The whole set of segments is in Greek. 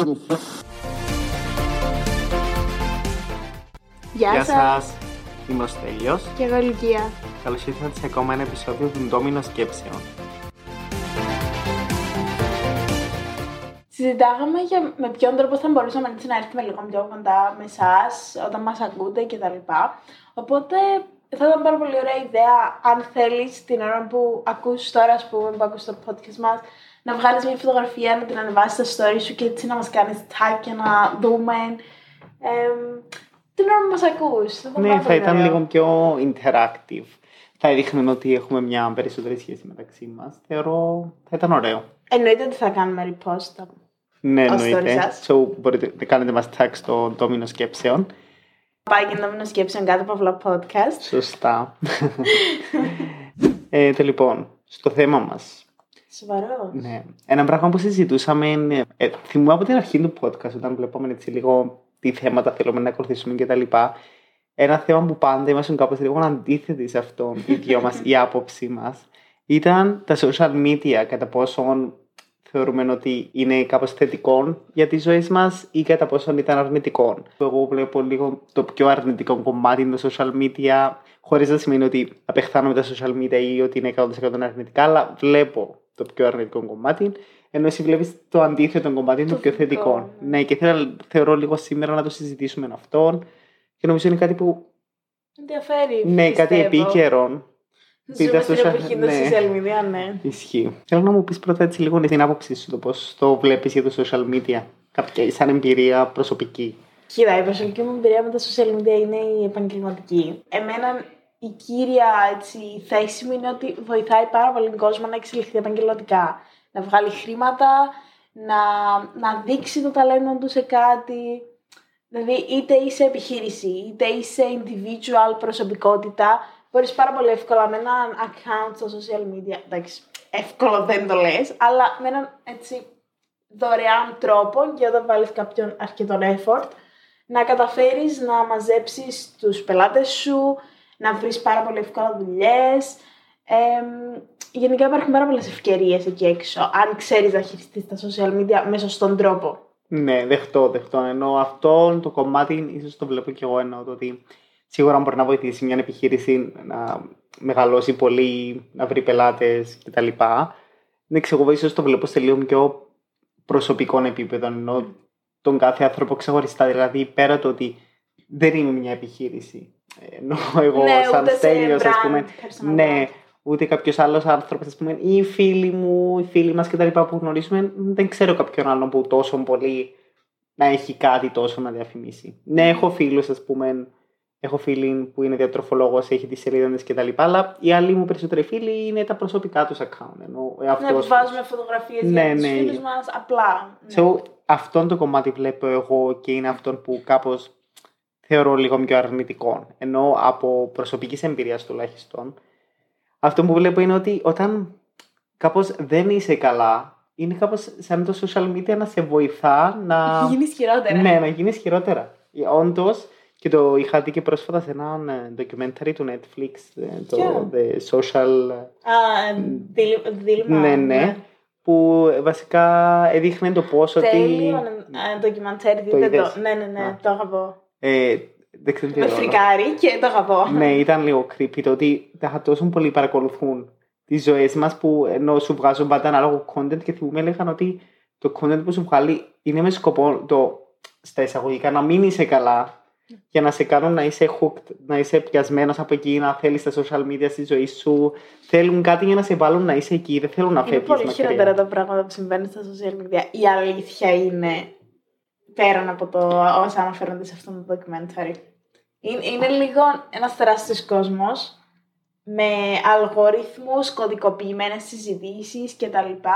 Γεια, Γεια σας. σας, είμαι ο Στέλιος. Και εγώ Λυκία. Καλώς ήρθατε σε ακόμα ένα επεισόδιο του Ντόμινο Σκέψεων. Συζητάγαμε για με ποιον τρόπο θα μπορούσαμε έτσι να έρθουμε λίγο πιο κοντά με εσάς όταν μας ακούτε κτλ. Οπότε θα ήταν πάρα πολύ ωραία ιδέα αν θέλεις την ώρα που ακούς τώρα, ας πούμε, που ακούς το podcast μας, να βγάλεις μια φωτογραφία, να την ανεβάσεις στα story σου και έτσι να μας κάνεις tag και να δούμε. εμ, την ώρα που μας ακούς. Θα ήταν Ναι, πάρα θα πολύ ήταν ωραίο. λίγο πιο interactive. Θα έδειχναν ότι έχουμε μια περισσότερη σχέση μεταξύ μας. Θεωρώ θα ήταν ωραίο. Εννοείται ότι θα κάνουμε repost. Ναι, Ως εννοείται. story σας. So, μπορείτε να κάνετε μας tag στο Ντόμινο Σκέψεων. Πάει και να μην σκέψεων κάτω από απλά podcast. Σωστά. ε, το λοιπόν, στο θέμα μας. Σοβαρός. Ναι. Ένα πράγμα που συζητούσαμε είναι. Ε, θυμούμαι από την αρχή του podcast, όταν βλέπαμε έτσι λίγο τι θέματα θέλουμε να ακολουθήσουμε κτλ. Ένα θέμα που πάντα ήμασταν κάπως λίγο αντίθετοι σε αυτόν, οι δυο μας, η άποψή μας, ήταν τα social media, κατά πόσον θεωρούμε ότι είναι κάπως θετικό για τις ζωές μας ή κατά πόσον ήταν αρνητικό. Εγώ βλέπω λίγο το πιο αρνητικό κομμάτι των social media, χωρίς να σημαίνει ότι απεχθάνομαι τα social media ή ότι είναι 100% αρνητικά, αλλά βλέπω το πιο αρνητικό κομμάτι, ενώ εσύ βλέπεις το αντίθετο κομμάτι, το, Το πιο θετικό, θετικό. ναι. Ναι, και θέλω, θεωρώ λίγο σήμερα να το συζητήσουμε αυτόν και νομίζω είναι κάτι που, Ενδιαφέρει. ναι, κάτι πιστεύω. επίκαιρο. Ζούμε Πείτε στην social- εποχή των ναι. social media, ναι. Ισχύει. Θέλω να μου πεις πρώτα έτσι λίγο την άποψή σου, το πώς το βλέπεις για το social media. Κάποια σαν εμπειρία προσωπική. Κοίτα, η προσωπική μου εμπειρία με τα social media είναι η επαγγελματική. Εμένα η κύρια έτσι, θέση μου είναι ότι βοηθάει πάρα πολύ τον κόσμο να εξελιχθεί επαγγελματικά. Να βγάλει χρήματα, να, να δείξει το ταλέντο του σε κάτι. Δηλαδή, είτε είσαι επιχείρηση, είτε είσαι individual προσωπικότητα, μπορείς πάρα πολύ εύκολα με ένα account στα social media, εντάξει, εύκολο δεν το λες, αλλά με έναν έτσι δωρεάν τρόπο και όταν βάλεις κάποιον αρκετό effort, να καταφέρεις να μαζέψεις τους πελάτες σου, να βρεις πάρα πολύ εύκολα δουλειές. Εμ, γενικά υπάρχουν πάρα πολλές ευκαιρίες εκεί έξω, αν ξέρεις να χειριστείς τα social media με σωστόν τρόπο. Ναι, δεχτώ, δεχτώ. Ενώ αυτό το κομμάτι ίσως το βλέπω και εγώ εννοώ το ότι σίγουρα μπορεί να βοηθήσει μια επιχείρηση να μεγαλώσει πολύ, να βρει πελάτες κτλ. Ναι, ξέρω, εγώ ίσως το βλέπω σε λίγο πιο προσωπικό επίπεδο, ενώ τον κάθε άνθρωπο ξεχωριστά. Δηλαδή, πέρα το ότι δεν είμαι μια επιχείρηση. Ενώ εγώ, Ναι, σαν ούτε σε Στέλιος, ας brand, πούμε, personal ναι, brand. ούτε κάποιος άλλος άνθρωπος, ας πούμε, ή οι φίλοι μου, οι φίλοι μας κτλ. που γνωρίζουμε, δεν ξέρω κάποιον άλλον που τόσο πολύ να έχει κάτι τόσο να διαφημίσει. Ναι, έχω φίλους, ας πούμε, έχω φίλη που είναι διατροφολόγος, έχει τις σελίδες κτλ. Αλλά οι άλλοι μου περισσότεροι φίλοι είναι τα προσωπικά τους account. Ενώ Ναι, αυτός- που βάζουμε φωτογραφίες Ναι, για τους ναι. φίλους μας, απλά. Ναι. So, αυτόν το κομμάτι βλέπω εγώ και είναι αυτόν που κάπως θεωρώ λίγο πιο αρνητικό. Ενώ από προσωπικής εμπειρίας τουλάχιστον, αυτό που βλέπω είναι ότι όταν κάπως δεν είσαι καλά, είναι κάπως σαν το social media να σε βοηθά να, Γίνεις χειρότερα. ναι, να γίνεις χειρότερα. Όντως, και το είχα δει και πρόσφατα σε ένα ε, documentary του Netflix, ε, το Ποιο; The Social Α, δίλη- δίλημα. ναι, ναι. Που βασικά έδειχνε το πώς ότι. Τέλειο ε, ντοκιμαντέρ, Το δείτε είδες; το. Ναι, ναι, ναι, Α. το αγαπώ. Ε, δεν ξέρω τι Με άλλο. φρικάρει και το αγαπώ. Ναι, ήταν λίγο creepy το ότι τα τόσο πολύ παρακολουθούν τις ζωές μας που ενώ σου βγάζουν πάντα ανάλογο content και θυμούμε έλεγαν ότι το content που σου βγάλει είναι μες σκοπό το στα εισαγωγικά να μην είσαι καλά για να σε κάνουν να είσαι hooked, να είσαι πιασμένος από εκεί, να θέλεις τα social media στη ζωή σου. Θέλουν κάτι για να σε βάλουν να είσαι εκεί, δεν θέλουν να Είναι φεύγεις πολύ μακριά. χειρότερα τα πράγματα που συμβαίνουν στα social media. Η αλήθεια είναι πέραν από το όσα αναφέρονται σε αυτό το documentary. Είναι, είναι λίγο ένας τεράστιος κόσμος με αλγορίθμους, κωδικοποιημένες συζητήσεις κτλ.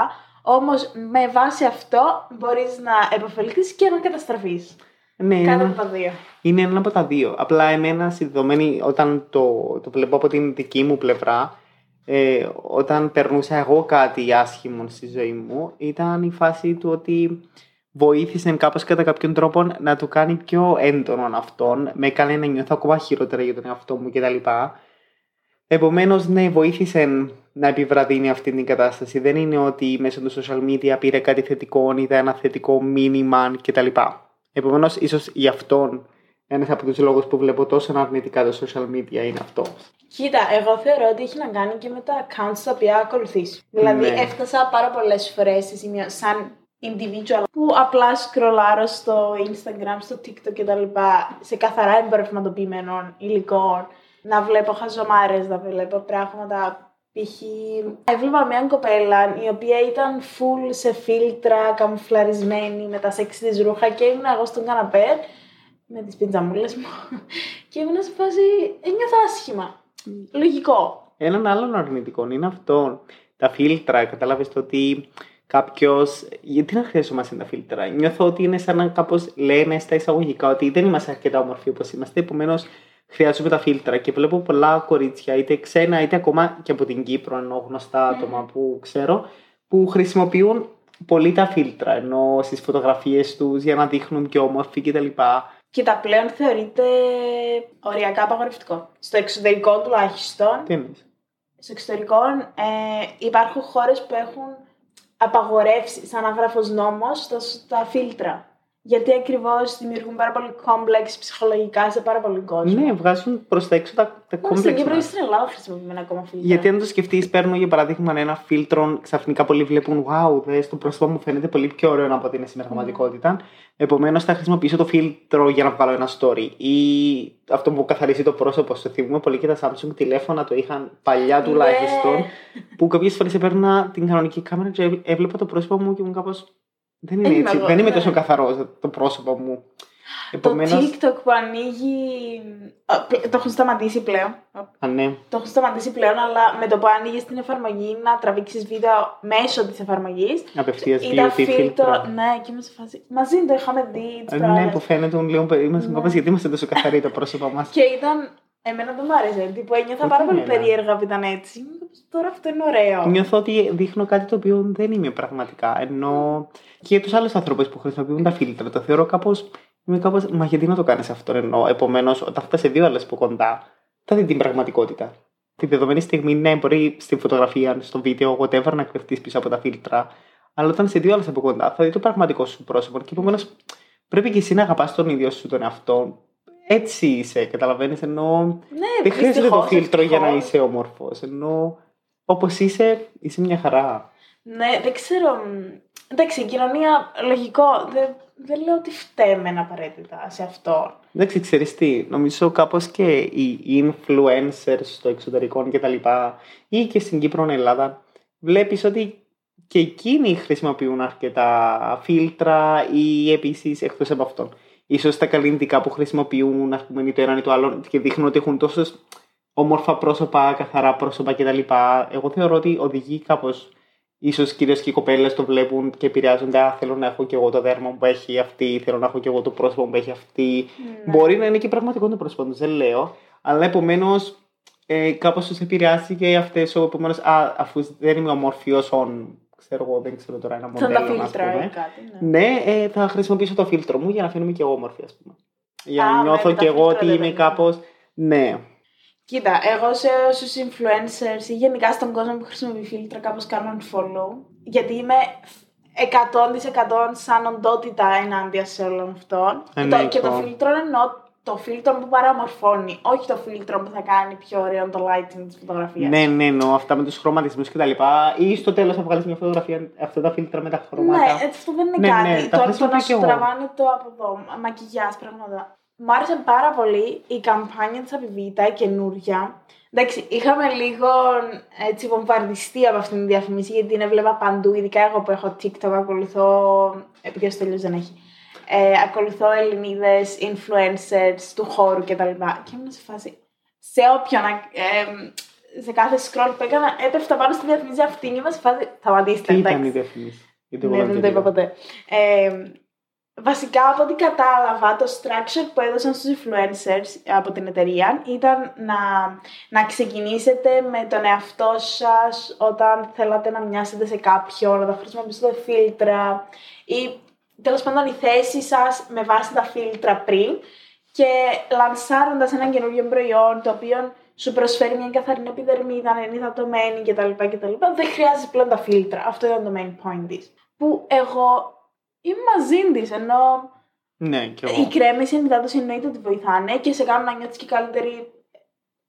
Όμως με βάση αυτό μπορείς να επωφεληθείς και να καταστραφείς. Ναι, είναι Κάτω ένα- από τα δύο. Είναι ένα από τα δύο. Απλά εμένα συνδεδομένη όταν το, το βλέπω από την δική μου πλευρά, ε, όταν περνούσα εγώ κάτι άσχημο στη ζωή μου, ήταν η φάση του ότι βοήθησε κάπως κατά κάποιον τρόπο να το κάνει πιο έντονο αυτόν, με έκανε να νιώθω ακόμα χειρότερα για τον εαυτό μου κτλ. Επομένως, ναι, βοήθησε να επιβραδύνει αυτή την κατάσταση. Δεν είναι ότι μέσω του social media πήρε κάτι θετικό, είδε ένα θετικό μήνυμα κτλ. Επομένως, ίσως γι' αυτόν ένας από τους λόγους που βλέπω τόσο αρνητικά το social media είναι αυτό. Κοίτα, εγώ θεωρώ ότι έχει να κάνει και με τα accounts τα οποία ακολουθείς. Δηλαδή, Ναι. έφτασα πάρα πολλές φορές σε σημείο σαν individual που απλά σκρολάρω στο Instagram, στο TikTok κτλ. σε καθαρά εμπορευματοποιημένων υλικών. Να βλέπω χαζομάρες, να βλέπω πράγματα. Π.χ. έβλεπα μια κοπέλα η οποία ήταν full σε φίλτρα, καμουφλαρισμένη με τα σεξ της ρούχα και ήμουν εγώ στον καναπέ με τις πιτζαμούλες μου και ήμουν σε φάση ένιωθα άσχημα. Λογικό. Έναν άλλον αρνητικό είναι αυτό. Τα φίλτρα, κατάλαβες το ότι κάποιος. Γιατί να χρειαζόμαστε τα φίλτρα. Νιώθω ότι είναι σαν να κάπως λένε στα εισαγωγικά ότι δεν είμαστε αρκετά όμορφοι όπως είμαστε. Επομένως, χρειάζομαι τα φίλτρα. Και βλέπω πολλά κορίτσια, είτε ξένα είτε ακόμα και από την Κύπρο, ενώ γνωστά άτομα που ξέρω, που χρησιμοποιούν πολύ τα φίλτρα. Ενώ στις φωτογραφίες τους για να δείχνουν πιο όμορφοι κτλ. Κοίτα, πλέον θεωρείται οριακά απαγορευτικό. Στο εξωτερικό τουλάχιστον, Τι εννοείς; στο εξωτερικό ε, υπάρχουν χώρες που έχουν απαγορεύσει σαν άγραφος νόμος τα, τα φίλτρα. Γιατί ακριβώς δημιουργούν πάρα πολύ κόμπλεξ ψυχολογικά σε πάρα πολύ κόσμο. Ναι, βγάζουν προς τα έξω τα, τα Στην κόμπλεξ Κύπρο μας. ή στην Ελλάδα χρησιμοποιούμε ακόμα φίλτρα. Γιατί αν το σκεφτείς, παίρνω για παράδειγμα ένα φίλτρο, ξαφνικά πολλοί βλέπουν, Wow, δες το πρόσωπό μου φαίνεται πολύ πιο ωραίο από ότι είναι στην πραγματικότητα. Επομένως, θα χρησιμοποιήσω το φίλτρο για να βγάλω ένα story. Ή αυτό που καθαρίζει το πρόσωπο. Στο θυμούμε πολύ και τα Samsung τηλέφωνα το είχαν παλιά Ναι. τουλάχιστον. Που κάποιες φορές έπαιρνα την κανονική κάμερα και έβλεπα το πρόσωπο μου και ήμουν κάπως. Δεν είναι Δεν είμαι έτσι. εγώ, δεν είμαι ναι. τόσο καθαρός το πρόσωπο μου. Το Επομένω. TikTok που ανοίγει. Α, πλε- Το έχουν σταματήσει πλέον. Α, ναι. Το έχουν σταματήσει πλέον, αλλά με το που άνοιγες την εφαρμογή να τραβήξεις βίντεο μέσω της εφαρμογής. Απευθείας Ήταν beauty φίλτρο. φίλτρα. Ναι, και είμαι σε φάση. Μαζί το είχαμε δει. τις Ε, Ναι, προάλλες. που φαίνεται λίγο περί- Είμαστε Ναι. κάπως γιατί είμαστε τόσο καθαροί τα πρόσωπα μας. Και ήταν. Εμένα δεν μου άρεσε. Τύπου ένιωθα Ούτε πάρα πολύ εμένα. περίεργα που ήταν έτσι. Ήμουν κάπως, Τώρα αυτό είναι ωραίο. Νιώθω ότι δείχνω κάτι το οποίο δεν είμαι πραγματικά. Ενώ και τους άλλους ανθρώπους που χρησιμοποιούν τα φίλτρα το θεωρώ κάπως. Είμαι κάπως. Μα γιατί να το κάνεις αυτό, ενώ επομένως όταν φτάσει δύο άλλε από κοντά, θα δει την πραγματικότητα. Τη δεδομένη στιγμή, ναι, μπορεί στην φωτογραφία, στο βίντεο, whatever να κρυφτείς πίσω από τα φίλτρα. Αλλά όταν σε δύο άλλε από κοντά, θα δει το πραγματικό σου πρόσωπο. Και επομένως πρέπει και εσύ να αγαπάς τον ίδιο σου τον εαυτό. Έτσι είσαι, καταλαβαίνεις. Ενώ Ναι, δεν χρειάζεται το δυστυχώς, φίλτρο για να ευτυχώς. είσαι όμορφος. Ενώ όπως είσαι, είσαι μια χαρά. Ναι, δεν ξέρω. μ, Εντάξει, η κοινωνία, λογικό. Δεν, δεν λέω ότι φταίμε απαραίτητα σε αυτό. Εντάξει, ξέρεις τι, νομίζω κάπως και οι influencers στο εξωτερικό και τα λοιπά ή και στην Κύπρο, Ελλάδα, βλέπεις ότι και εκείνοι χρησιμοποιούν αρκετά φίλτρα ή επίσης εκτός από αυτόν. Ίσως τα καλλιντικά που χρησιμοποιούν, ας πούμε, ή το έναν ή το άλλο και δείχνουν ότι έχουν τόσο όμορφα πρόσωπα, καθαρά πρόσωπα κτλ. Εγώ θεωρώ ότι οδηγεί κάπως ίσως κυρίως και οι κοπέλες το βλέπουν και επηρεάζονται. Α, θέλω να έχω και εγώ το δέρμα που έχει αυτή, θέλω να έχω και εγώ το πρόσωπο που έχει αυτή. Ναι. Μπορεί να είναι και πραγματικό το πρόσωπο τους, δεν λέω. Αλλά επομένως ε, κάπως τους επηρεάσει και αυτές. Επομένως, αφού δεν είμαι ομορφή όσον. Ξέρω εγώ, δεν ξέρω τώρα ένα Σαν μοντέλο. τα ας φίλτρα πούμε. ή κάτι. Ναι. Ναι, ε, θα χρησιμοποιήσω το φίλτρο μου για να φαίνομαι και εγώ όμορφη, ας πούμε. Για Α, να ναι, νιώθω με τα και εγώ φίλτρα ότι δεν είμαι είναι. κάπω. Ναι. Κοίτα, εγώ σε όσους influencers ή γενικά στον κόσμο που χρησιμοποιεί φίλτρα κάπως κάνω unfollow. Γιατί είμαι 100% σαν οντότητα ενάντια σε όλων αυτών. Εννοείται. Το, και το φίλτρο εννοώ το φίλτρο που παραμορφώνει, όχι το φίλτρο που θα κάνει πιο ωραίο το lighting τη φωτογραφία. Ναι, ναι, εννοώ αυτά με τους χρωματισμούς κτλ. Ή στο τέλος θα βγάλεις μια φωτογραφία αυτά τα φίλτρα με τα χρώματα. Ναι, έτσι αυτό δεν είναι Ναι, κάτι. ναι, τα το, το χρησιμοποιώ να κι σου εγώ. τραβάνε το από εδώ, μακιγιάζ, πράγματα. Μ' άρεσε πάρα πολύ η καμπάνια της Αβιβίτα, η καινούρια. Εντάξει, είχαμε λίγο έτσι βομβαρδιστεί από αυτήν την διαφήμιση γιατί την έβλεπα παντού, ειδικά εγώ που έχω TikTok, ακολουθώ, επειδή στο τέλος δεν έχει, ε, ακολουθώ Ελληνίδες, influencers του χώρου κτλ. Και ήμουν σε φάση, σε όποιον, ε, σε κάθε scroll που έκανα, έπεφτα πάνω στη διαφήμιση αυτή και είμαι σε φάση, σταματήστε, Τι ήταν εντάξει. η διαφήμιση. Γιατί εγώ Ναι, δεν δεν το το είπα είδα. ποτέ. Ε, βασικά, από ό,τι κατάλαβα, το structure που έδωσαν στους influencers από την εταιρεία ήταν να, να ξεκινήσετε με τον εαυτό σας όταν θέλατε να μοιάσετε σε κάποιον, να χρησιμοποιήσετε φίλτρα ή τέλος πάντων η θέση σας με βάση τα φίλτρα πριν και λανσάροντας ένα καινούριο προϊόν το οποίο σου προσφέρει μια καθαρή επιδερμίδα, αν είναι υδατωμένη κτλ. κτλ. Δεν χρειάζεται πλέον τα φίλτρα. Αυτό ήταν το main point της. Που εγώ είμαι μαζί της, ενώ Ναι, κι οι εγώ. κρέμε, η ενυδάτωση εννοείται ότι βοηθάνε και σε κάνουν να νιώθεις και καλύτερη.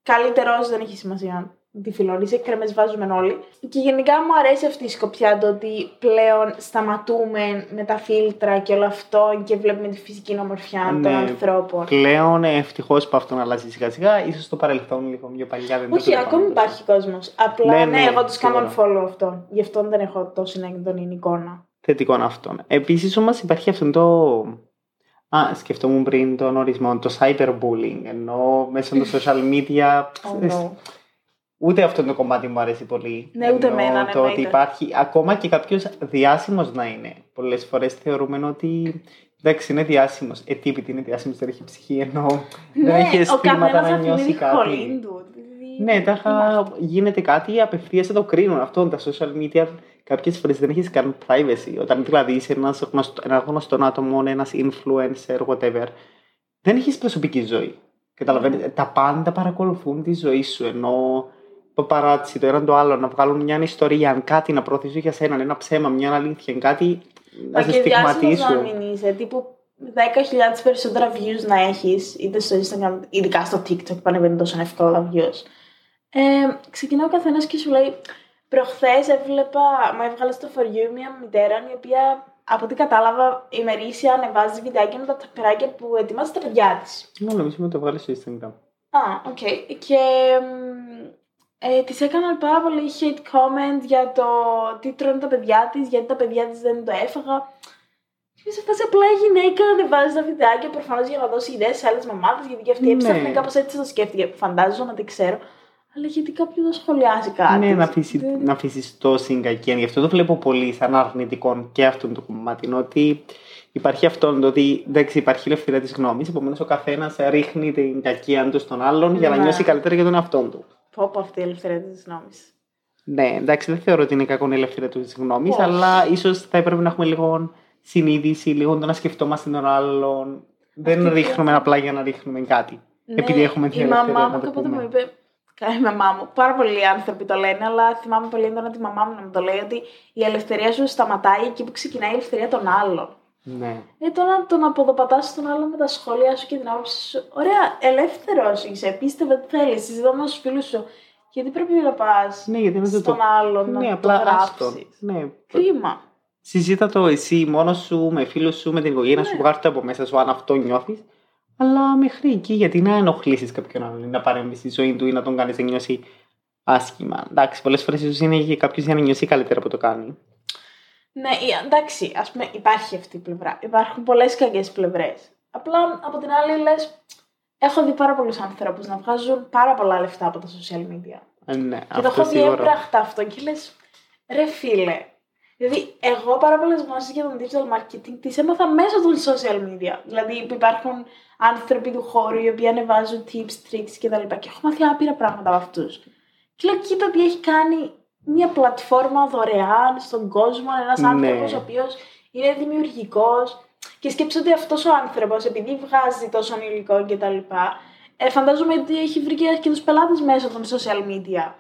Καλύτερος δεν έχει σημασία τη φιλονίση, κρέμε βάζουμε όλοι. Και γενικά μου αρέσει αυτή η σκοπιά το ότι πλέον σταματούμε με τα φίλτρα και όλο αυτό και βλέπουμε τη φυσική ομορφιά των Ναι. ανθρώπων. Πλέον ευτυχώς που αυτό να αλλάζει σιγά σιγά. σω στο παρελθόν λίγο πιο παλιά δεν το Όχι, βλέπαμε ακόμη τόσο. υπάρχει κόσμος. Απλά Ναι, ναι, ναι, εγώ τους κάνω σίγουρα. unfollow αυτό. Γι' αυτό δεν έχω τόσο έντονη εικόνα. θετικών αυτών. Επίσης όμως υπάρχει αυτό το... Α, σκεφτόμουν πριν τον ορισμό, το cyberbullying, ενώ μέσω των social media Oh, no. Ούτε αυτό το κομμάτι μου αρέσει πολύ. Ναι, ούτε Ενώ εμένα, ναι, Το ότι εννοείται. υπάρχει, ακόμα και κάποιος διάσημος να είναι. Πολλές φορές θεωρούμε ότι εντάξει είναι διάσημος. Ε, τι επειδή είναι διάσημος δεν έχει ψυχή, ενώ δεν έχει Ναι, ο αισθήματα καθένα να νιώσει αφήνει κάτι. χολήν του. Δηλαδή, Ναι, τα είχα- είμαστε. γίνεται κάτι, απευθείας θα το κρίνουν. Αυτό τα social media κάποιες φορές δεν έχεις καν privacy. Όταν δηλαδή είσαι ένας γνωστό, ένα γνωστό άτομο, ένας influencer, whatever, δεν έχεις προσωπική ζωή. Καταλαβαίνετε, τα πάντα παρακολουθούν τη ζωή σου. Ενώ παπαράτσι το έναν το άλλο να βγάλουν μια ιστορία, αν κάτι να προωθήσουν για σένα, ένα ψέμα, μια αλήθεια, κάτι να Μα σε και διάσημος να στιγματίσουν. μην είσαι. Τύπου 10.000 περισσότερα views να έχεις, είτε στο Instagram, ειδικά στο TikTok που ανεβαίνουν τόσο εύκολα views. Ε, ξεκινά ο καθένας και σου λέει. Προχθές έβλεπα, μου έβγαλες στο for you μια μητέρα η οποία από ό,τι κατάλαβα ημερήσια ανεβάζει βιντεάκια με τα ταπεράκια που ετοιμάζει τα παιδιά της. Ναι, νομίζω ότι το βγάλει στο Instagram. Α, οκ. Και μ, ε, της έκαναν πάρα πολύ hate comment για το τι τρώνε τα παιδιά της, γιατί τα παιδιά της δεν το έφαγαν. Και σε φάση απλά η γυναίκα ανεβάζει τα βιντεάκια προφανώς για να δώσει ιδέες σε άλλες μαμάδες, γιατί και αυτή Ναι. έψαχνε κάπως έτσι το σκέφτηκε. Φαντάζομαι, δεν ξέρω. Αλλά γιατί κάποιος να σχολιάσει κάτι. Ναι, να αφήσει, Δεν- να αφήσεις το συγκακία. Γι' αυτό το βλέπω πολύ σαν αρνητικό και αυτό το κομμάτι. είναι Ότι υπάρχει αυτό το ότι εντάξει, υπάρχει η ελευθερία της γνώμης. Επομένως, ο καθένας ρίχνει την κακία του στον άλλον για να Ναι. νιώσει καλύτερα για τον εαυτό του. Πω πω αυτή η ελευθερία της γνώμη. Ναι, εντάξει, δεν θεωρώ ότι είναι κακό η ελευθερία της γνώμης, Όχι. αλλά ίσως θα έπρεπε να έχουμε λίγο συνείδηση, λίγο το να σκεφτόμαστε τον άλλον. Δεν Αυτό ρίχνουμε και- απλά για να ρίχνουμε κάτι. Επειδή έχουμε την Ναι, Η ελευθερία μαμά να μου το κάποτε πούμε. μου είπε. Κα- Η μαμά μου, πάρα πολλοί άνθρωποι το λένε, αλλά θυμάμαι πολύ έντονα τη μαμά μου να μου το λέει ότι η ελευθερία σου σταματάει εκεί που ξεκινάει η ελευθερία των άλλων. Ναι. Ε, το να τον αποδοπατά τον άλλον με τα σχόλια σου και την άποψη σου. Ωραία, ελεύθερος είσαι. Πίστευε τι θέλεις. Συζητώ με τους φίλους σου. Γιατί πρέπει να πας Ναι, γιατί δεν στον το. άλλον να Ναι, το απλά άστο. γράψεις. Ναι, Κρίμα. Συζήτα το εσύ μόνος σου, με φίλους σου, με την οικογένεια Ναι. σου, βγάλει το από μέσα σου αν αυτό νιώθεις. Αλλά μέχρι εκεί, γιατί να ενοχλήσεις κάποιον άλλον ή να παρέμβεις στη ζωή του ή να τον κάνεις να νιώσει άσχημα. Εντάξει, πολλές φορές ίσως είναι και κάποιος για να νιώσει καλύτερα που το κάνει. Ναι, ε, εντάξει, ας πούμε, υπάρχει αυτή η πλευρά. Υπάρχουν πολλές κακές πλευρές. Απλά από την άλλη λες, έχω δει πάρα πολλούς ανθρώπους να βγάζουν πάρα πολλά λεφτά από τα social media. Ε, ναι, Και το αυτό έχω δει σίγουρα. έμπραχτα αυτό και λες, ρε φίλε. Δηλαδή, εγώ πάρα πολλές γνώσεις για τον digital marketing τις έμαθα μέσω των social media. Δηλαδή, που υπάρχουν άνθρωποι του χώρου οι οποίοι ανεβάζουν tips, tricks κτλ. Και έχω μάθει άπειρα πράγματα από αυτούς. Και λέω, κοίτα τι έχει κάνει μια πλατφόρμα δωρεάν στον κόσμο, ένας Ναι. άνθρωπος ο οποίος είναι δημιουργικός. Και σκέψω ότι αυτός ο άνθρωπος, επειδή βγάζει τόσο υλικό κτλ., ε, φαντάζομαι ότι έχει βρει και, και του πελάτες μέσω των social media.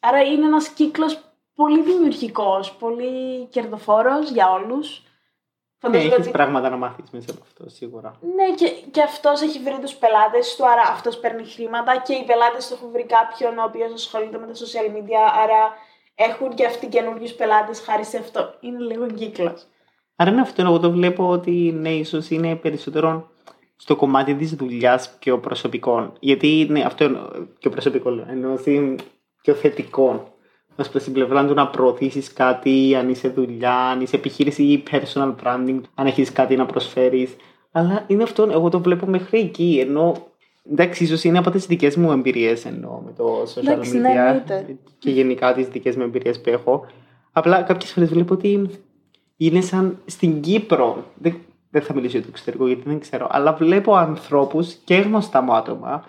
Άρα είναι ένας κύκλος πολύ δημιουργικός, πολύ κερδοφόρος για όλου. Ναι, έχεις πράγματα να μάθεις μέσα από αυτό, σίγουρα. Ναι, και, και αυτός έχει βρει τους πελάτες του, άρα αυτός παίρνει χρήματα και οι πελάτες του έχουν βρει κάποιον ο οποίος ασχολείται με τα social media, άρα έχουν και αυτοί καινούριου πελάτες χάρη σε αυτό. Είναι λίγο κύκλος. Άρα με αυτό εγώ το βλέπω ότι ναι, ίσως είναι περισσότερο στο κομμάτι της δουλειάς πιο προσωπικών. Γιατί ναι, αυτό είναι πιο προσωπικό, λέω, ενώ είναι πιο θετικό. Ω προ την πλευρά του να προωθήσεις κάτι, αν είσαι δουλειά, αν είσαι επιχείρηση ή personal branding, αν έχεις κάτι να προσφέρεις. Αλλά είναι αυτό, εγώ το βλέπω μέχρι εκεί. Ενώ εντάξει, ίσως είναι από τις δικές μου εμπειρίες εννοώ με το social Εντάξει, ναι, media εννοείται. και γενικά τις δικές μου εμπειρίες που έχω. Απλά κάποιες φορές βλέπω ότι είναι σαν στην Κύπρο. Δεν, δεν θα μιλήσω για το εξωτερικό γιατί δεν ξέρω. Αλλά βλέπω ανθρώπους και γνωστά μου άτομα,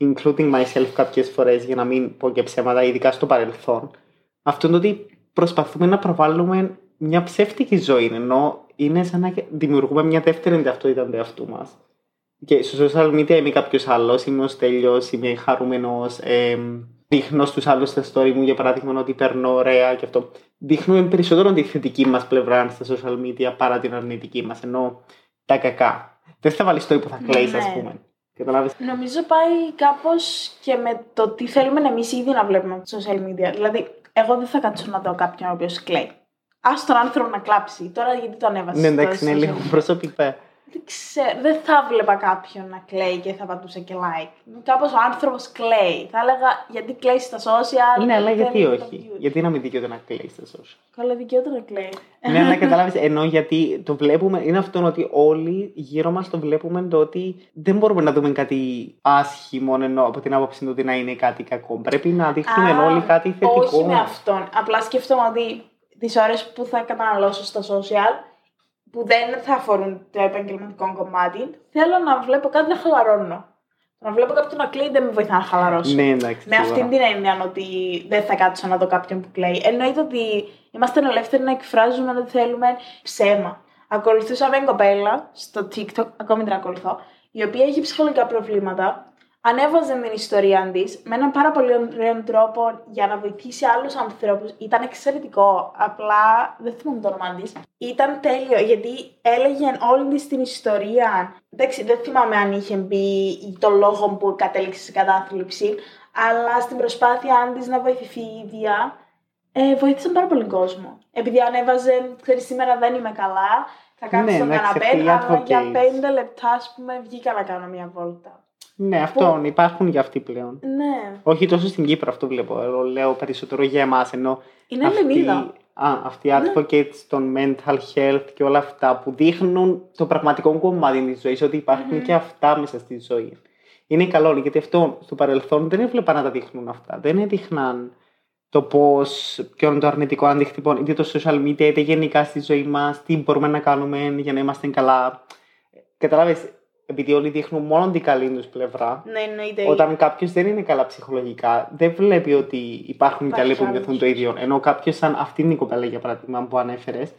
including myself κάποιες φορές για να μην πω και ψέματα, ειδικά στο παρελθόν. Αυτό είναι ότι προσπαθούμε να προβάλλουμε μια ψεύτικη ζωή, ενώ είναι σαν να δημιουργούμε μια δεύτερη ταυτότητα του εαυτού μας. Και στο social media είμαι κάποιος άλλος, είμαι ο Στέλιος, είμαι χαρούμενος. Ε, δείχνω στους άλλους στα story μου, για παράδειγμα, ότι περνώ ωραία και αυτό. Δείχνουμε περισσότερο τη θετική μας πλευρά στα social media παρά την αρνητική μας. Ενώ τα κακά. Δεν θα βάλεις story που θα κλαίεις, Ναι. ας πούμε. Καταλάβεις. Νομίζω πάει κάπως και με το τι θέλουμε εμείς ήδη να βλέπουμε από τα social media. Δηλαδή, εγώ δεν θα κάτσω να δω κάποιον ο οποίος κλαίει. Α τον άνθρωπο να κλάψει. Τώρα γιατί το ανέβασε. Ναι, εντάξει, είναι λίγο προσωπικά. Δεν ξέρω, δεν θα βλέπα κάποιον να κλαίει και θα πατούσα και like. Κάπως ο άνθρωπος κλαίει. Θα έλεγα γιατί κλαίεις στα social. Ναι, αλλά γιατί θέλει όχι; το view. Γιατί να μην δικαιούται να κλαίει στα social; Καλά, δικαιούται να κλαίει. ναι, αλλά κατάλαβε. Ενώ γιατί το βλέπουμε, είναι αυτό ότι όλοι γύρω μας το βλέπουμε το ότι δεν μπορούμε να δούμε κάτι άσχημο ενώ από την άποψη του ότι να είναι κάτι κακό. Πρέπει να δείχνουμε Α, όλοι κάτι θετικό. Όχι με αυτόν. Απλά σκέφτομαι ότι τις ώρες που θα καταναλώσω στα social που δεν θα αφορούν το επαγγελματικό κομμάτι, θέλω να βλέπω κάτι να χαλαρώνω. Να βλέπω κάποιον να κλαίει δεν με βοηθά να χαλαρώσω. Ναι, εντάξει. Με σίγουρα. αυτήν την έννοια ότι δεν θα κάτσω να δω κάποιον που κλαίει. Εννοείται ότι είμαστε ελεύθεροι να εκφράζουμε ό,τι θέλουμε ψέμα. Ακολουθούσα μια κοπέλα στο TikTok, ακόμη την ακολουθώ, η οποία έχει ψυχολογικά προβλήματα. Ανέβαζε την ιστορία της με έναν πάρα πολύ ωραίο τρόπο για να βοηθήσει άλλους ανθρώπους. Ήταν εξαιρετικό. Απλά δεν θυμάμαι το όνομά της. Ήταν τέλειο γιατί έλεγε όλη της την ιστορία. Εντάξει, δεν θυμάμαι αν είχε μπει το λόγο που κατέληξε σε κατάθλιψη, αλλά στην προσπάθειά της να βοηθηθεί η ίδια, ε, βοήθησαν πάρα πολύ κόσμο. Επειδή ανέβαζε, ξέρεις, σήμερα δεν είμαι καλά, θα κάτσω Ναι, στον να καναπέ, ξεφύγει αλλά για advocates. πέντε λεπτά, ας πούμε, βγήκα να κάνω μια βόλτα. Ναι, αυτό υπάρχουν για αυτοί πλέον. Ναι, Όχι τόσο στην Κύπρο αυτό βλέπω. Εγώ λέω περισσότερο για εμάς. Ενώ είναι αυτοί, Ελληνίδα. α, αυτοί οι advocates των mental health και όλα αυτά που δείχνουν το πραγματικό κομμάτι της ζωής, ότι υπάρχουν και αυτά μέσα στη ζωή. Είναι καλό γιατί αυτό στο παρελθόν δεν έβλεπα να τα δείχνουν αυτά. Δεν έδειχναν το πώς, ποιο είναι το αρνητικό αντίκτυπο, είτε το social media, είτε γενικά στη ζωή μας, τι μπορούμε να κάνουμε για να είμαστε καλά. Κατάλαβε, επειδή όλοι δείχνουν μόνο την καλή τους πλευρά, Ναι, εννοείται. όταν κάποιος δεν είναι καλά ψυχολογικά, δεν βλέπει ότι υπάρχουν και άλλοι που άλλος. νιώθουν το ίδιο. Ενώ κάποιος, σαν αυτήν την κοπέλα για παράδειγμα που ανέφερες,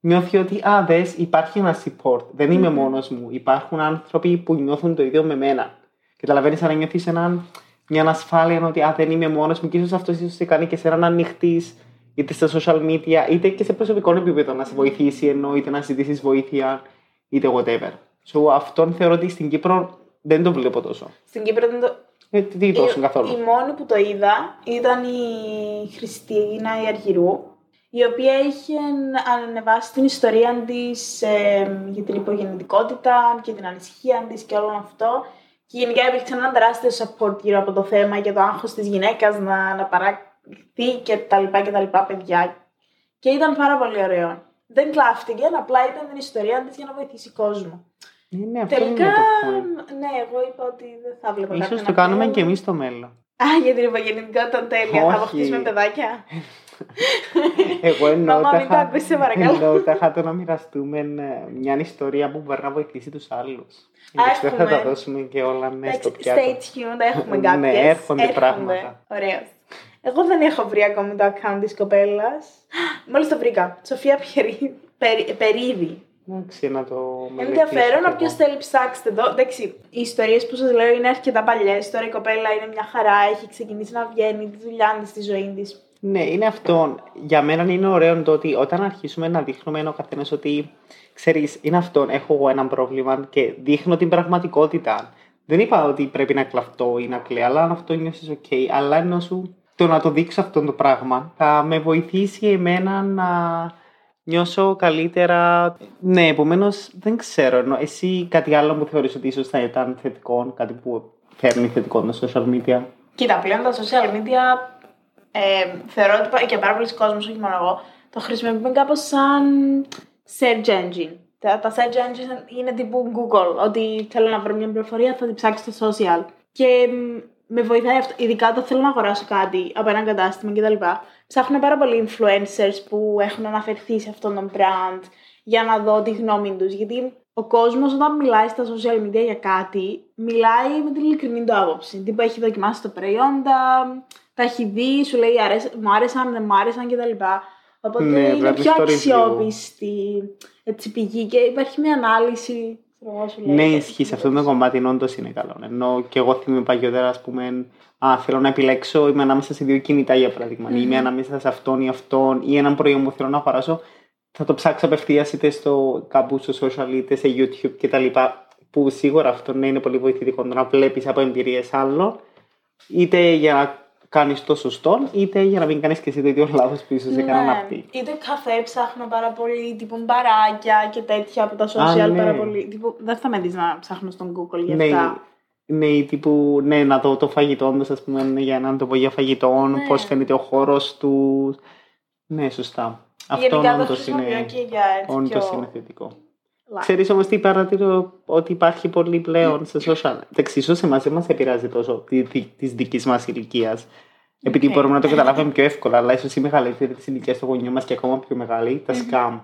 νιώθει ότι α, δες, υπάρχει ένα support. Δεν είμαι Μμμ. μόνος μου. Υπάρχουν άνθρωποι που νιώθουν το ίδιο με μένα. Καταλαβαίνεις, σαν να νιώθεις έναν, μια ανασφάλεια ότι α, δεν είμαι μόνος μου και ίσως αυτός ίσως σε κάνει και σε να ανοιχτείς είτε στα social media είτε και σε προσωπικό επίπεδο να σε βοηθήσει ενώ είτε να ζητήσεις βοήθεια είτε whatever. So, αυτόν θεωρώ ότι στην Κύπρο δεν το βλέπω τόσο. Στην Κύπρο δεν το. Ε, τι τόσο η, καθόλου. η μόνη που το είδα ήταν η Χριστίνα η Αργυρού, η οποία είχε ανεβάσει την ιστορία της ε, για την υπογεννητικότητα και την ανησυχία της και όλο αυτό. Και γενικά υπήρξε ένα τεράστιο support γύρω από το θέμα και το άγχος της γυναίκας να, να παραχθεί και τα λοιπά και τα λοιπά παιδιά. Και ήταν πάρα πολύ ωραίο. Δεν κλάφτηκε, απλά ήταν την ιστορία της για να βοηθήσει κόσμο. Ε, ναι, αυτό Τελικά, είναι το point. ναι, εγώ είπα ότι δεν θα βλέπω Ίσως κάποιον το να κάνουμε κλαίει. και εμείς στο μέλλον. Α, για την υπογεννητικότητα τέλεια. Θα Όχι. αποκτήσουμε παιδάκια. Εγώ εννοώ Μαμά, τα μην το ακούσεις, σε παρακαλώ. εννοώ τα το να μοιραστούμε ε, μια ιστορία που μπορεί να βοηθήσει τους άλλους. Εντάξει, δεν θα έχουμε. τα δώσουμε και όλα μέσα στο Εντάξει, πιάτο. stay tuned, έχουμε Ναι, κάποιες. έρχονται πράγματα. Ωραίος. Εγώ δεν έχω βρει ακόμη το account της κοπέλας. Μόλις το βρήκα. Σοφία Περί- Περί- Περίδη. Εντάξει, να το μελετήσω Ενδιαφέρον, κι όποιο εγώ. θέλει ψάξτε εδώ. Εντάξει, οι ιστορίες που σας λέω είναι αρκετά παλιές. Τώρα η κοπέλα είναι μια χαρά, έχει ξεκινήσει να βγαίνει τη δουλειά της, τη ζωή της. Ναι, είναι αυτό. Για μένα είναι ωραίο το ότι όταν αρχίσουμε να δείχνουμε ο καθένας ότι ξέρεις, είναι αυτό. Έχω εγώ ένα πρόβλημα και δείχνω την πραγματικότητα. Δεν είπα ότι πρέπει να κλαφτώ ή να κλαίω, αλλά αν αυτό νιώσεις OK. Αλλά ενώ σου το να το δείξω αυτό το πράγμα θα με βοηθήσει εμένα να νιώσω καλύτερα. Ναι, επομένως δεν ξέρω. Ενώ εσύ κάτι άλλο που θεωρείς ότι ίσως θα ήταν θετικό, κάτι που φέρνει θετικό με social media; Κοίτα, πλέον τα social media ε, θεωρώ ότι πα- και πάρα πολλοί κόσμοι, όχι μόνο εγώ, το χρησιμοποιούν κάπως σαν search engine. Τα, τα search engine είναι τύπου Google. Ότι θέλω να βρω μια πληροφορία, θα την ψάξω στο social. Και μ, με βοηθάει αυτό, ειδικά όταν θέλω να αγοράσω κάτι από ένα κατάστημα κτλ. Ψάχνω πάρα πολλοί influencers που έχουν αναφερθεί σε αυτόν τον brand για να δω τη γνώμη τους. Γιατί ο κόσμος όταν μιλάει στα social media για κάτι, μιλάει με την ειλικρινή του άποψη. Τι που έχει δοκιμάσει το προϊόντα, τα έχει δει, σου λέει αρέσ- μου άρεσαν, δεν μου άρεσαν κτλ. Οπότε Ναι, είναι βλέπεις πιο το review. αξιόπιστη έτσι, πηγή και υπάρχει μια ανάλυση ξέρω εγώ, σου λέει. Ναι, ισχύει. Σε αυτό το κομμάτι όντως είναι καλό. Ενώ και εγώ θυμάμαι παλιότερα, ας πούμε, α, θέλω να επιλέξω, είμαι ανάμεσα σε δύο κινητά για παράδειγμα. Είμαι ανάμεσα σε αυτόν ή αυτόν ή έναν προϊόν που θέλω να αγοράσω. Θα το ψάξω απευθείας είτε στο κάπου στο social είτε σε YouTube κτλ. Που σίγουρα αυτό ναι, είναι πολύ βοηθητικό το να βλέπεις από εμπειρίες άλλων, είτε για να κάνεις το σωστό, είτε για να μην κάνεις και εσύ το ίδιο λάθο που ίσω έκαναν Ναι. αυτοί. Είτε καφέ ψάχνω πάρα πολύ, τύπου μπαράκια και τέτοια από τα social ναι. πάρα πολύ. Τύπου, δεν θα με δεις να ψάχνω στον Google για Ναι, αυτά. ναι, ή τύπου, ναι, να δω το φαγητό τους, ας πούμε, για έναν τοπο για φαγητό, Ναι. πώς φαίνεται ο χώρος τους. Ναι, σωστά. Αυτό Γενικά το όντως χρησιμοποιώ είναι, και για έτσι όντως πιο... είναι θετικό. Light. Ξέρεις όμως τι παρατηρώ ότι υπάρχει πολύ πλέον σε social. Εντάξει, ίσως εμάς δεν μας επηρεάζει τόσο τη δικής μας ηλικίας. Επειδή Οκ. μπορούμε να το καταλάβουμε πιο εύκολα, αλλά ίσως η μεγαλύτερη της ηλικίας των γονιών μας και ακόμα πιο μεγάλη, τα scam.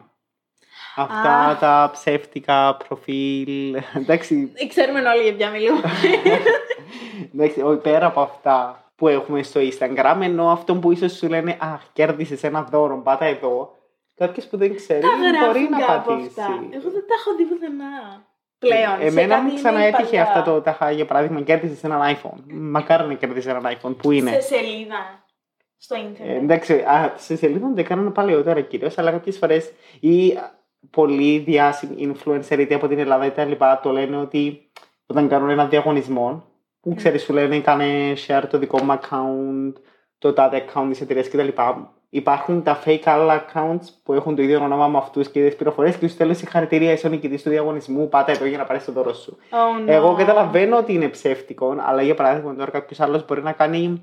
Αυτά Α. τα ψεύτικα προφίλ. Εντάξει, Ε, Ξέρουμε όλοι για ποια μιλούμε. Εντάξει, όχι, πέρα από αυτά που έχουμε στο Instagram, ενώ αυτό που ίσως σου λένε Αχ, κέρδισες ένα δώρο, πάτα εδώ. Κάποιο που δεν ξέρει τα μπορεί γράφουν να κάπου πατήσει. αυτά. Εγώ δεν τα έχω δει πουθενά. Πλέον. σε Εμένα κάτι μου είναι ξαναέτυχε παλιά. αυτά το ταχά, για παράδειγμα, κέρδισε έναν iPhone. Μακάρι να κέρδισε έναν iPhone. Πού είναι. Σε σελίδα. Στο Ε, ίντερνετ. εντάξει, α, σε σελίδα το έκαναν παλαιότερα κυρίως, αλλά κάποιες φορές ή πολλοί διάσημοι influencer είτε από την Ελλάδα είτε λοιπά το λένε ότι όταν κάνουν ένα διαγωνισμό, που ξέρεις, σου λένε κάνε share το δικό μου account, το τάδε account τη εταιρεία κτλ. Υπάρχουν τα fake άλλα accounts που έχουν το ίδιο όνομα με αυτούς και ίδιε πληροφορίες και τους στέλνουν συγχαρητήρια, είσαι ο νικητή του διαγωνισμού. Πάτα εδώ για να πάρεις το δώρο σου. Oh, no. Εγώ καταλαβαίνω ότι είναι ψεύτικο, αλλά για παράδειγμα τώρα κάποιος άλλος μπορεί να κάνει,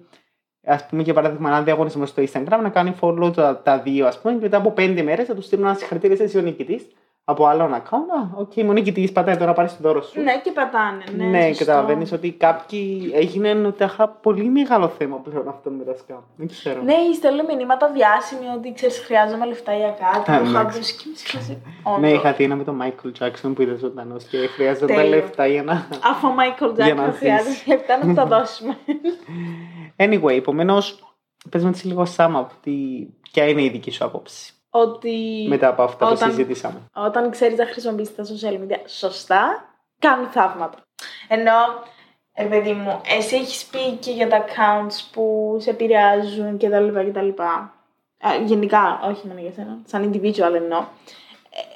ας πούμε για παράδειγμα, ένα διαγωνισμό στο Instagram, να κάνει follow τα, τα δύο, ας πούμε, και μετά από πέντε μέρες θα τους στείλουν ένα συγχαρητήρια είσαι ο νικητής από άλλον account. Α, οκ, είμαι ο νικητής, πατάει εδώ να πάρει το δώρο σου. Ναι, και πατάνε. Ναι, Ναι, σωστό. καταλαβαίνεις ότι κάποιοι έγινε ότι είχα πολύ μεγάλο θέμα πλέον αυτό με τα scam. Δεν ξέρω. Ναι, στέλνουν μηνύματα διάσημοι ότι ξέρεις, χρειάζομαι λεφτά για κάτι. Α, Έχω ναι. ακούσει και μισή φάση. Ναι, Όντως. είχα δει ένα με τον Michael Jackson που ήταν ζωντανός και χρειάζονταν Τέλειο. λεφτά για να. Αφού ο Μάικλ Για να Τζάκσον χρειάζεται ζήσει. λεφτά να του τα δώσουμε. Anyway, επομένως, πες με έτσι λίγο Σάμα, τι... ποια είναι η δική σου άποψη ότι μετά από αυτά που Όταν- συζητήσαμε. όταν ξέρεις να χρησιμοποιήσεις τα social media σωστά, κάνουν θαύματα. Ενώ, ε, παιδί μου, εσύ έχεις πει και για τα accounts που σε επηρεάζουν κτλ. κτλ. Ε, γενικά, όχι μόνο για σένα, σαν individual εννοώ.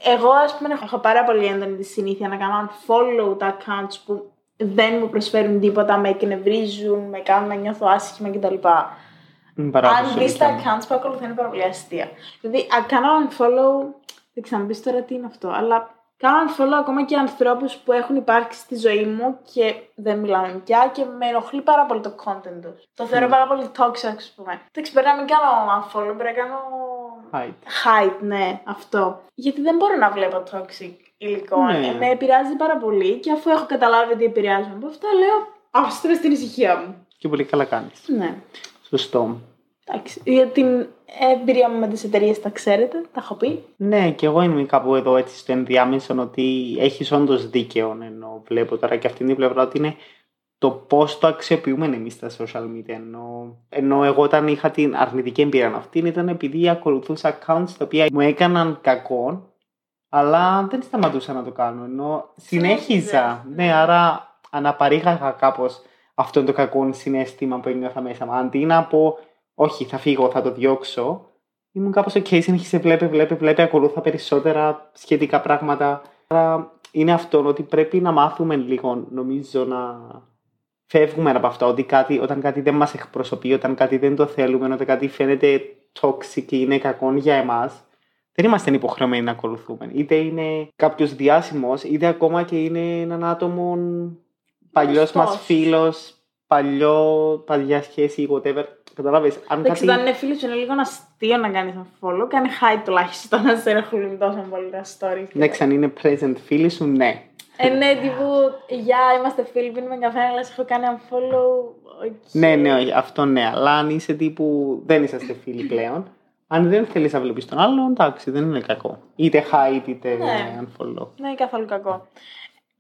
Ε, Εγώ, ας πούμε, έχω πάρα πολύ έντονη τη συνήθεια να κάνω unfollow τα accounts που δεν μου προσφέρουν τίποτα, με εκνευρίζουν, με κάνουν να νιώθω άσχημα κτλ. Μ, παράδοση Αν δεις δικιά τα μου. accounts που ακολουθούν είναι πάρα πολύ αστεία. Δηλαδή, α, κάνω unfollow. Δεν ξέρω να πεις τώρα τι είναι αυτό, αλλά κάνω unfollow ακόμα και ανθρώπους που έχουν υπάρξει στη ζωή μου και δεν μιλάμε πια και με ενοχλεί πάρα πολύ το content τους. Το θεωρώ πάρα πολύ toxic, ας πούμε. Εντάξει, πρέπει να μην κάνω unfollow, πρέπει να κάνω. Hide. Hide, ναι, αυτό. Γιατί δεν μπορώ να βλέπω toxic υλικό. Ναι. Ε, με επηρεάζει πάρα πολύ και αφού έχω καταλάβει ότι επηρεάζομαι από αυτά, λέω άστρε στην ησυχία μου. Και πολύ καλά κάνεις. Ναι. Σωστό. Εντάξει, για την εμπειρία μου με τις εταιρείες τα ξέρετε, τα έχω πει. Ναι, και εγώ είμαι κάπου εδώ έτσι στο ενδιάμεσο ότι έχεις όντως δίκαιο. Ενώ βλέπω τώρα και αυτήν την πλευρά ότι είναι το πώς το αξιοποιούμε εμείς στα social media. Ενώ, ενώ εγώ όταν είχα την αρνητική εμπειρία αυτήν ήταν επειδή ακολουθούσα accounts τα οποία μου έκαναν κακό, αλλά δεν σταματούσα να το κάνω. Ενώ συνέχιζα. Συνέχιζες. Ναι, άρα αναπαρήγαγα κάπως αυτό το κακό συνέστημα που ένιωθα μέσα μου. Αντί να πω, Όχι, θα φύγω, θα το διώξω. Ήμουν κάπως OK, συνέχισε, βλέπει, βλέπει, βλέπει, ακολούθα περισσότερα σχετικά πράγματα. Άρα είναι αυτό ότι πρέπει να μάθουμε λίγο, νομίζω, να φεύγουμε από αυτά. Ότι κάτι, όταν κάτι δεν μας εκπροσωπεί, όταν κάτι δεν το θέλουμε, όταν κάτι φαίνεται toxic και είναι κακό για εμάς, δεν είμαστε υποχρεωμένοι να ακολουθούμε. Είτε είναι κάποιος διάσημος, είτε ακόμα και είναι έναν άτομο παλιός μας Γνωστός. φίλος, παλιό, παλιά σχέση, whatever. Καταλάβει. Αν Εντάξει, κάτι. όταν είναι φίλος σου είναι λίγο αστείο να κάνεις ένα follow. Κάνει hide τουλάχιστον να σε ενοχλούν τόσο πολύ τα stories. Εντάξει, αν είναι present φίλοι σου, ναι. Ε, ναι, τύπου, γεια, είμαστε φίλοι, πίνουμε καφέ, αλλά σε έχω κάνει unfollow. οκ. Ναι, ναι, όχι, αυτό ναι. Αλλά αν είσαι τύπου δεν είσαστε φίλοι πλέον, αν δεν θέλεις να βλέπεις τον άλλον, εντάξει, δεν είναι κακό. Είτε hide είτε Ναι. unfollow. Δεν είναι καθόλου κακό.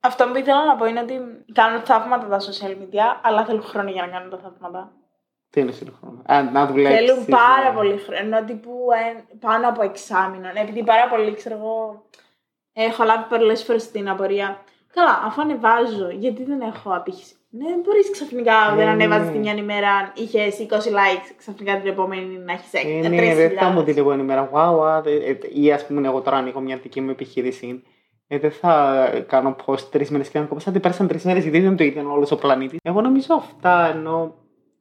Αυτό που ήθελα να πω είναι ότι κάνουν θαύματα τα social media, αλλά θέλουν χρόνο για να κάνουν τα θαύματα. Τι εννοείς χρόνο. Α, να δουλέψεις. Θέλουν πάρα πολύ χρόνο. Ενώ τύπου ε, πάνω από εξάμηνο. Επειδή πάρα πολύ, ξέρω εγώ, έχω λάβει πολλές φορές την απορία. Καλά, αφού ανεβάζω, γιατί δεν έχω απήχηση; Ναι, δεν μπορείς ξαφνικά Ναι, δεν ναι, ανέβαζες ναι. τη μια ημέρα, είχες 20 likes, ξαφνικά την επόμενη να έχεις 6. Ε, ναι, δεν θα μου την επόμενη μέρα. Wow, wow, ε, ε, ή ας πούμε, εγώ τώρα ανοίγω μια δική μου επιχείρηση. Ε, δεν θα κάνω post τρεις μέρες και να κόψω. Αν πέρασαν τρεις μέρες, γιατί δεν είναι το ίδιο όλος ο πλανήτης. Εγώ νομίζω αυτά ενώ.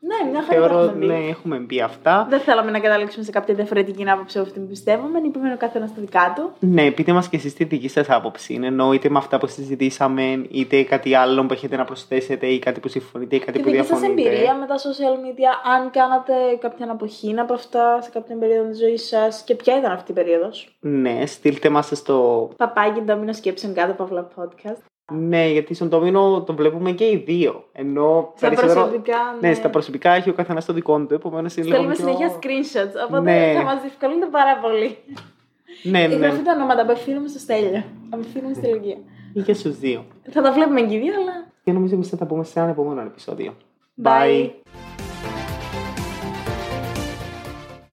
Ναι, μια χαρά τα Θεωρώ, έχουμε πει. ναι, έχουμε μπει αυτά. Δεν θέλαμε να καταλήξουμε σε κάποια διαφορετική άποψη από αυτή που πιστεύουμε. Είπαμε ο καθένας τα δικά του. Ναι, πείτε μας και εσείς τη δική σας άποψη. Ενώ είτε με αυτά που συζητήσαμε, είτε κάτι άλλο που έχετε να προσθέσετε, ή κάτι που συμφωνείτε, ή κάτι Τη που δική σας διαφωνείτε. εμπειρία με τα social media, αν κάνατε κάποια αναποχή από αυτά σε κάποια περίοδο της ζωής σας και ποια ήταν αυτή η περίοδος; Ναι, στείλτε μας στο. Παπάκι ντόμινο σκέψεων κάτω παύλα podcast. Ναι, γιατί στον Τόμινο το βλέπουμε και οι δύο. Ενώ Στα περισσότερο- προσωπικά. Ναι, στα προσωπικά έχει ο καθένας το δικό του, επομένως είναι λίγο. Στέλνουμε πιο- συνέχεια screenshots, οπότε Ναι. θα μας διευκολύνεται πάρα πολύ. Ναι, Η ναι. γραφή τα ονόματα απευθύνουμε στο Στέλιο. Απευθύνουμε στη Λογία. Ή και στους δύο. Θα τα βλέπουμε και οι δύο, αλλά. Και νομίζω εμείς θα τα πούμε σε ένα επόμενο επεισόδιο. Bye.